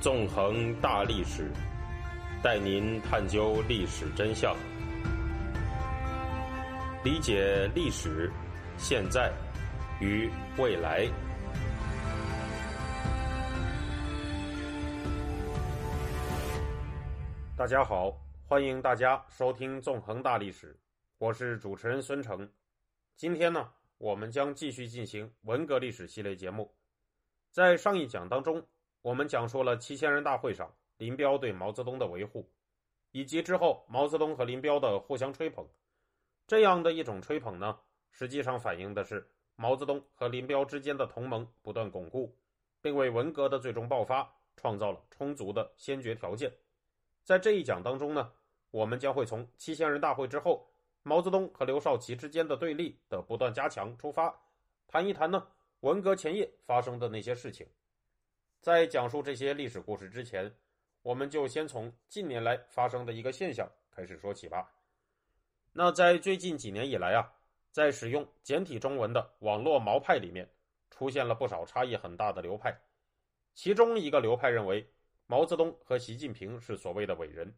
纵横大历史，带您探究历史真相，理解历史、现在与未来。大家好，欢迎大家收听《纵横大历史》，我是主持人孙成。今天呢，我们将继续进行文革历史系列节目。在上一讲当中，我们讲述了七千人大会上林彪对毛泽东的维护，以及之后毛泽东和林彪的互相吹捧。这样的一种吹捧呢，实际上反映的是毛泽东和林彪之间的同盟不断巩固，并为文革的最终爆发创造了充足的先决条件。在这一讲当中呢，我们将会从七千人大会之后毛泽东和刘少奇之间的对立的不断加强出发，谈一谈呢。文革前夜发生的那些事情，在讲述这些历史故事之前，我们就先从近年来发生的一个现象开始说起吧。那在最近几年以来啊，在使用简体中文的网络毛派里面，出现了不少差异很大的流派。其中一个流派认为毛泽东和习近平是所谓的伟人，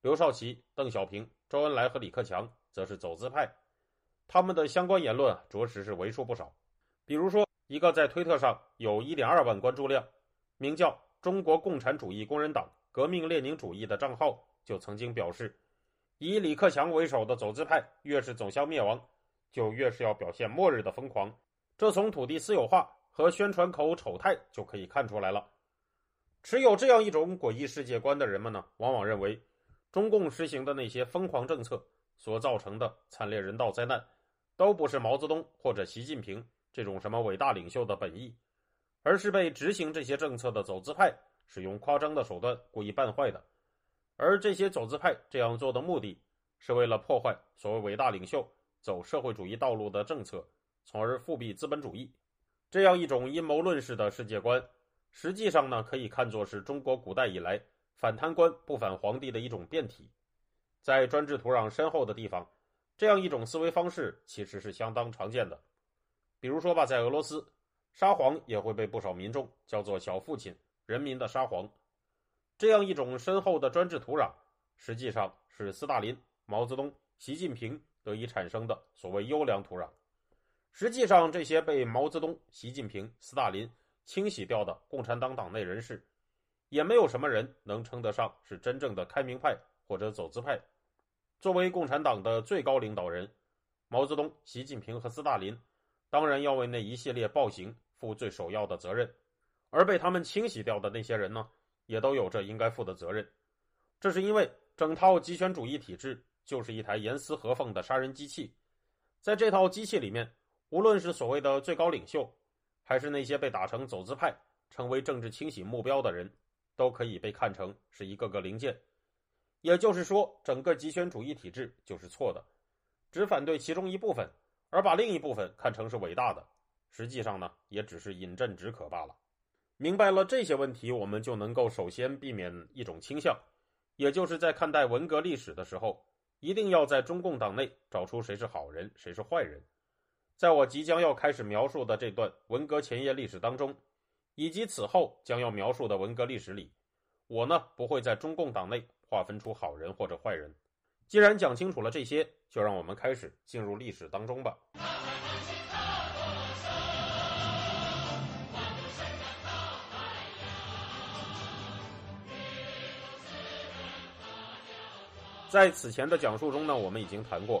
刘少奇、邓小平、周恩来和李克强则是走资派。他们的相关言论着实是为数不少，比如说。一个在推特上有一点二万关注量，名叫“中国共产主义工人党革命列宁主义”的账号就曾经表示，以李克强为首的走资派越是走向灭亡，就越是要表现末日的疯狂。这从土地私有化和宣传口丑态就可以看出来了。持有这样一种诡异世界观的人们呢，往往认为，中共实行的那些疯狂政策所造成的惨烈人道灾难，都不是毛泽东或者习近平。这种什么伟大领袖的本意，而是被执行这些政策的走资派使用夸张的手段故意办坏的。而这些走资派这样做的目的，是为了破坏所谓伟大领袖走社会主义道路的政策，从而复辟资本主义。这样一种阴谋论式的世界观，实际上呢，可以看作是中国古代以来反贪官不反皇帝的一种变体。在专制土壤深厚的地方，这样一种思维方式其实是相当常见的。比如说吧，在俄罗斯，沙皇也会被不少民众叫做“小父亲”，人民的沙皇。这样一种深厚的专制土壤，实际上是斯大林、毛泽东、习近平得以产生的所谓优良土壤。实际上，这些被毛泽东、习近平、斯大林清洗掉的共产党党内人士，也没有什么人能称得上是真正的开明派或者走资派。作为共产党的最高领导人，毛泽东、习近平和斯大林。当然要为那一系列暴行负最首要的责任，而被他们清洗掉的那些人呢，也都有着应该负的责任。这是因为整套极权主义体制就是一台严丝合缝的杀人机器，在这套机器里面，无论是所谓的最高领袖，还是那些被打成走资派、成为政治清洗目标的人，都可以被看成是一个个零件。也就是说，整个极权主义体制就是错的，只反对其中一部分。而把另一部分看成是伟大的，实际上呢，也只是饮鸩止渴罢了。明白了这些问题，我们就能够首先避免一种倾向，也就是在看待文革历史的时候，一定要在中共党内找出谁是好人，谁是坏人。在我即将要开始描述的这段文革前夜历史当中，以及此后将要描述的文革历史里，我呢不会在中共党内划分出好人或者坏人。既然讲清楚了这些，就让我们开始进入历史当中吧。在此前的讲述中呢，我们已经谈过，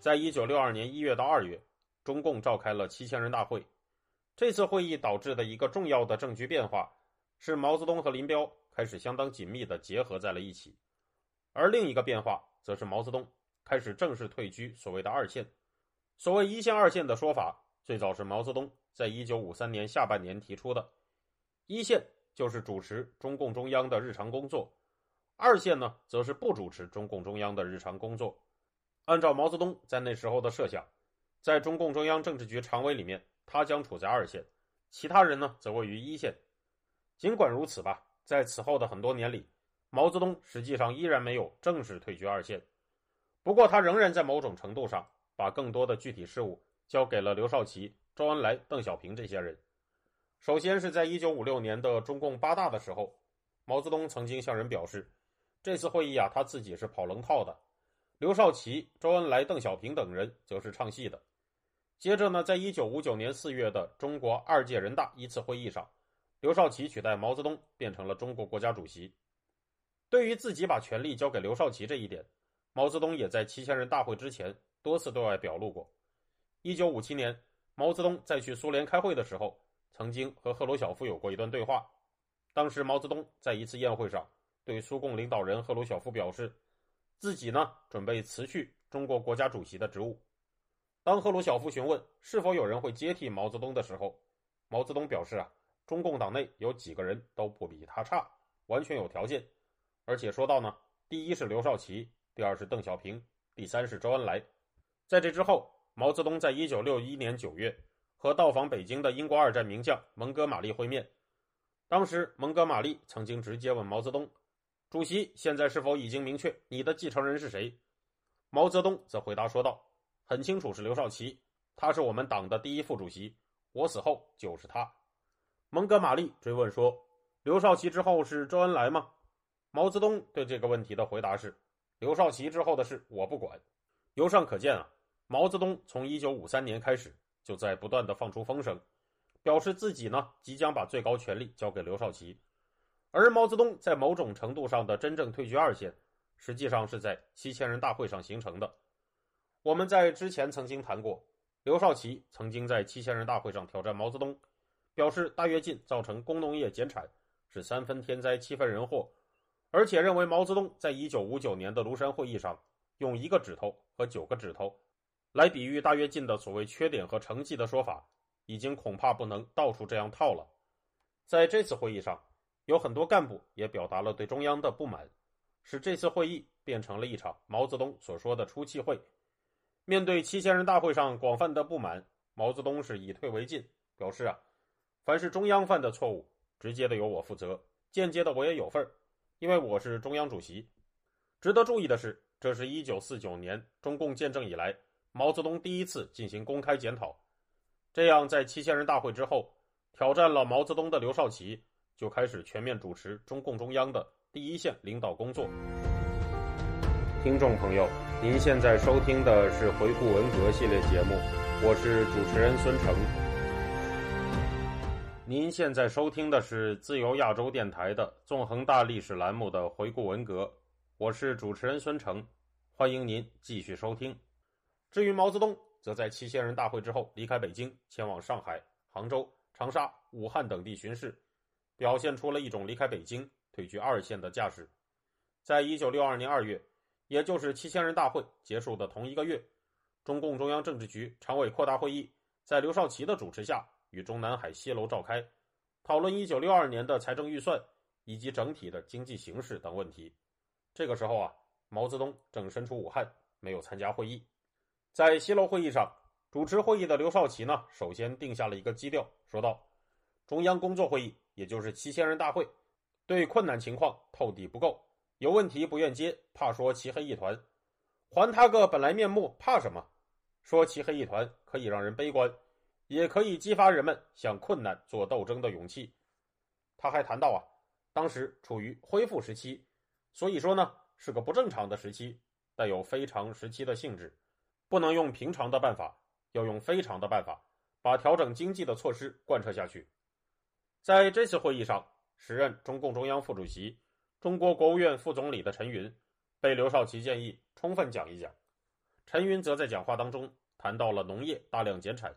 在一九六二年一月到二月，中共召开了七千人大会。这次会议导致的一个重要的政局变化，是毛泽东和林彪开始相当紧密的结合在了一起，而另一个变化。则是毛泽东开始正式退居所谓的二线。所谓一线、二线的说法，最早是毛泽东在一九五三年下半年提出的。一线就是主持中共中央的日常工作，二线呢，则是不主持中共中央的日常工作。按照毛泽东在那时候的设想，在中共中央政治局常委里面，他将处在二线，其他人呢，则位于一线。尽管如此吧，在此后的很多年里。毛泽东实际上依然没有正式退居二线，不过他仍然在某种程度上把更多的具体事务交给了刘少奇、周恩来、邓小平这些人。首先是在一九五六年的中共八大的时候，毛泽东曾经向人表示，这次会议啊，他自己是跑龙套的，刘少奇、周恩来、邓小平等人则是唱戏的。接着呢，在一九五九年四月的中国二届人大一次会议上，刘少奇取代毛泽东变成了中国国家主席。对于自己把权力交给刘少奇这一点，毛泽东也在七千人大会之前多次对外表露过。一九五七年，毛泽东在去苏联开会的时候，曾经和赫鲁晓夫有过一段对话。当时，毛泽东在一次宴会上对苏共领导人赫鲁晓夫表示，自己呢准备辞去中国国家主席的职务。当赫鲁晓夫询问是否有人会接替毛泽东的时候，毛泽东表示啊，中共党内有几个人都不比他差，完全有条件。而且说到呢，第一是刘少奇，第二是邓小平，第三是周恩来。在这之后，毛泽东在一九六一年九月和到访北京的英国二战名将蒙哥马利会面。当时，蒙哥马利曾经直接问毛泽东：“主席现在是否已经明确你的继承人是谁？”毛泽东则回答说道：“很清楚是刘少奇，他是我们党的第一副主席，我死后就是他。”蒙哥马利追问说：“刘少奇之后是周恩来吗？”毛泽东对这个问题的回答是：“刘少奇之后的事我不管。”由上可见啊，毛泽东从一九五三年开始就在不断的放出风声，表示自己呢即将把最高权力交给刘少奇。而毛泽东在某种程度上的真正退居二线，实际上是在七千人大会上形成的。我们在之前曾经谈过，刘少奇曾经在七千人大会上挑战毛泽东，表示大跃进造成工农业减产是三分天灾七分人祸。而且认为毛泽东在一九五九年的庐山会议上，用一个指头和九个指头，来比喻大跃进的所谓缺点和成绩的说法，已经恐怕不能到处这样套了。在这次会议上，有很多干部也表达了对中央的不满，使这次会议变成了一场毛泽东所说的出气会。面对七千人大会上广泛的不满，毛泽东是以退为进，表示啊，凡是中央犯的错误，直接的由我负责，间接的我也有份儿。因为我是中央主席，值得注意的是，这是一九四九年中共建政以来，毛泽东第一次进行公开检讨。这样，在七千人大会之后，挑战了毛泽东的刘少奇就开始全面主持中共中央的第一线领导工作。听众朋友，您现在收听的是回顾文革系列节目，我是主持人孙成。您现在收听的是自由亚洲电台的纵横大历史栏目的回顾文革，我是主持人孙成，欢迎您继续收听。至于毛泽东，则在七千人大会之后离开北京，前往上海、杭州、长沙、武汉等地巡视，表现出了一种离开北京、退居二线的架势。在一九六二年二月，也就是七千人大会结束的同一个月，中共中央政治局常委扩大会议在刘少奇的主持下。与中南海西楼召开，讨论一九六二年的财政预算以及整体的经济形势等问题。这个时候啊，毛泽东正身处武汉，没有参加会议。在西楼会议上，主持会议的刘少奇呢，首先定下了一个基调，说道：“中央工作会议，也就是七千人大会，对困难情况透底不够，有问题不愿接，怕说漆黑一团，还他个本来面目，怕什么？说漆黑一团可以让人悲观。”也可以激发人们向困难做斗争的勇气。他还谈到啊，当时处于恢复时期，所以说呢是个不正常的时期，带有非常时期的性质，不能用平常的办法，要用非常的办法，把调整经济的措施贯彻下去。在这次会议上，时任中共中央副主席、中国国务院副总理的陈云，被刘少奇建议充分讲一讲。陈云则在讲话当中谈到了农业大量减产。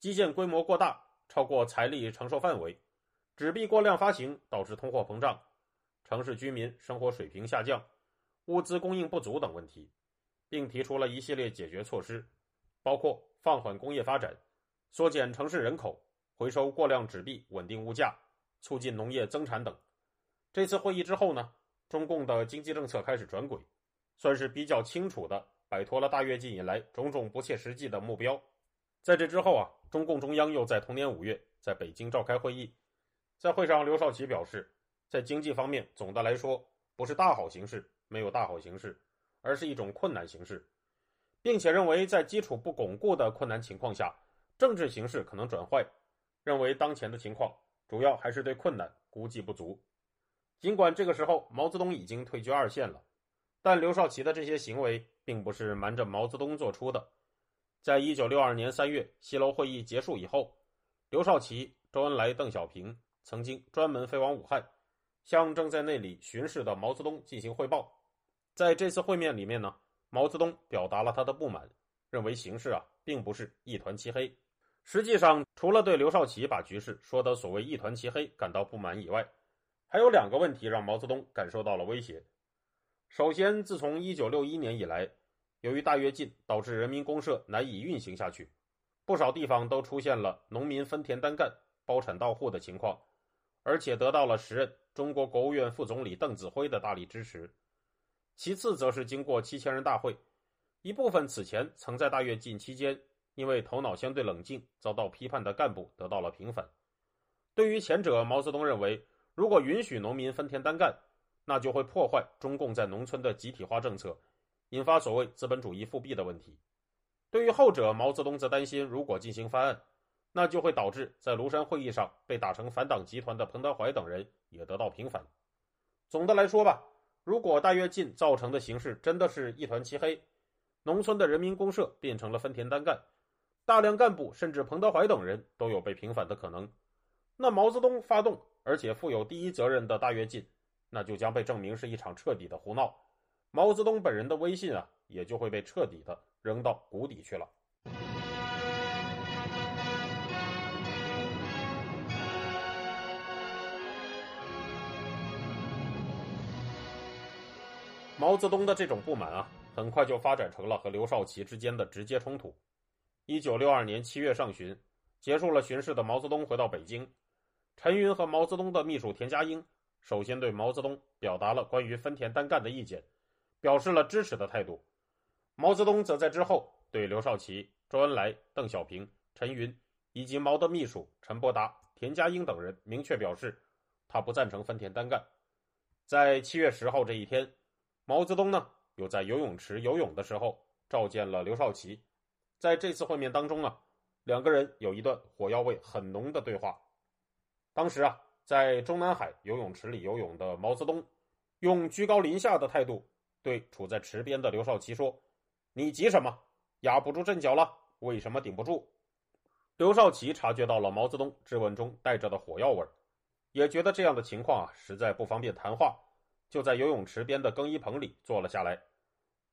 基建规模过大，超过财力承受范围；纸币过量发行，导致通货膨胀；城市居民生活水平下降；物资供应不足等问题，并提出了一系列解决措施，包括放缓工业发展、缩减城市人口、回收过量纸币、稳定物价、促进农业增产等。这次会议之后呢，中共的经济政策开始转轨，算是比较清楚的摆脱了大跃进以来种种不切实际的目标。在这之后啊。中共中央又在同年五月在北京召开会议，在会上，刘少奇表示，在经济方面，总的来说不是大好形势，没有大好形势，而是一种困难形势，并且认为在基础不巩固的困难情况下，政治形势可能转坏。认为当前的情况主要还是对困难估计不足。尽管这个时候毛泽东已经退居二线了，但刘少奇的这些行为并不是瞒着毛泽东做出的。在一九六二年三月西楼会议结束以后，刘少奇、周恩来、邓小平曾经专门飞往武汉，向正在那里巡视的毛泽东进行汇报。在这次会面里面呢，毛泽东表达了他的不满，认为形势啊并不是一团漆黑。实际上，除了对刘少奇把局势说得所谓一团漆黑感到不满以外，还有两个问题让毛泽东感受到了威胁。首先，自从一九六一年以来。由于大跃进导致人民公社难以运行下去，不少地方都出现了农民分田单干、包产到户的情况，而且得到了时任中国国务院副总理邓子恢的大力支持。其次，则是经过七千人大会，一部分此前曾在大跃进期间因为头脑相对冷静遭到批判的干部得到了平反。对于前者，毛泽东认为，如果允许农民分田单干，那就会破坏中共在农村的集体化政策。引发所谓资本主义复辟的问题。对于后者，毛泽东则担心，如果进行翻案，那就会导致在庐山会议上被打成反党集团的彭德怀等人也得到平反。总的来说吧，如果大跃进造成的形势真的是一团漆黑，农村的人民公社变成了分田单干，大量干部甚至彭德怀等人都有被平反的可能，那毛泽东发动而且负有第一责任的大跃进，那就将被证明是一场彻底的胡闹。毛泽东本人的威信啊，也就会被彻底的扔到谷底去了。毛泽东的这种不满啊，很快就发展成了和刘少奇之间的直接冲突。一九六二年七月上旬，结束了巡视的毛泽东回到北京，陈云和毛泽东的秘书田家英首先对毛泽东表达了关于分田单干的意见。表示了支持的态度，毛泽东则在之后对刘少奇、周恩来、邓小平、陈云以及毛的秘书陈伯达、田家英等人明确表示，他不赞成分田单干。在七月十号这一天，毛泽东呢又在游泳池游泳的时候召见了刘少奇，在这次会面当中啊，两个人有一段火药味很浓的对话。当时啊，在中南海游泳池里游泳的毛泽东，用居高临下的态度。对处在池边的刘少奇说：“你急什么？压不住阵脚了，为什么顶不住？”刘少奇察觉到了毛泽东质问中带着的火药味也觉得这样的情况啊实在不方便谈话，就在游泳池边的更衣棚里坐了下来。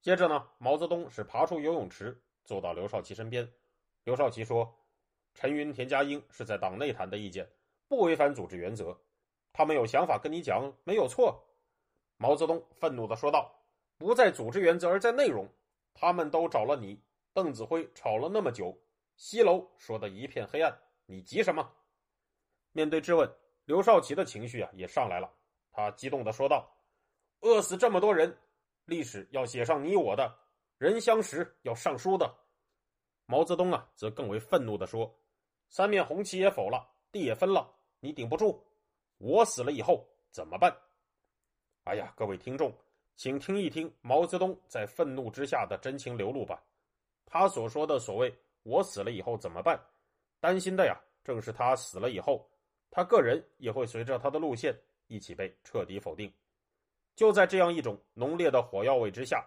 接着呢，毛泽东是爬出游泳池，坐到刘少奇身边。刘少奇说：“陈云、田家英是在党内谈的意见，不违反组织原则，他们有想法跟你讲，没有错。”毛泽东愤怒地说道。不在组织原则，而在内容。他们都找了你，邓子恢吵了那么久，西楼说的一片黑暗，你急什么？面对质问，刘少奇的情绪啊也上来了，他激动的说道：“饿死这么多人，历史要写上你我的，人相识要上书的。”毛泽东啊则更为愤怒的说：“三面红旗也否了，地也分了，你顶不住，我死了以后怎么办？”哎呀，各位听众。请听一听毛泽东在愤怒之下的真情流露吧。他所说的所谓“我死了以后怎么办”，担心的呀，正是他死了以后，他个人也会随着他的路线一起被彻底否定。就在这样一种浓烈的火药味之下，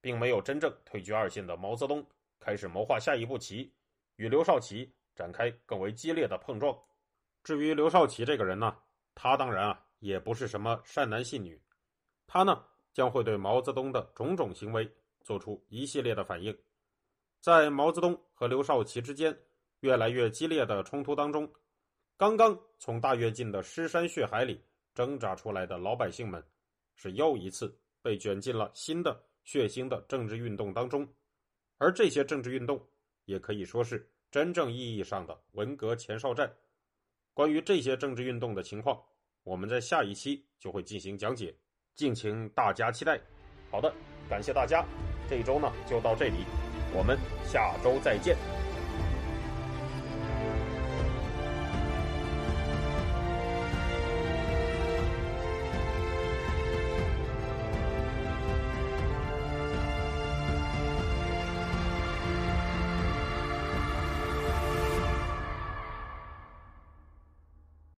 并没有真正退居二线的毛泽东开始谋划下一步棋，与刘少奇展开更为激烈的碰撞。至于刘少奇这个人呢，他当然啊也不是什么善男信女，他呢。将会对毛泽东的种种行为做出一系列的反应。在毛泽东和刘少奇之间越来越激烈的冲突当中，刚刚从大跃进的尸山血海里挣扎出来的老百姓们，是又一次被卷进了新的血腥的政治运动当中。而这些政治运动，也可以说是真正意义上的文革前哨战。关于这些政治运动的情况，我们在下一期就会进行讲解。敬请大家期待。好的，感谢大家，这一周呢就到这里，我们下周再见。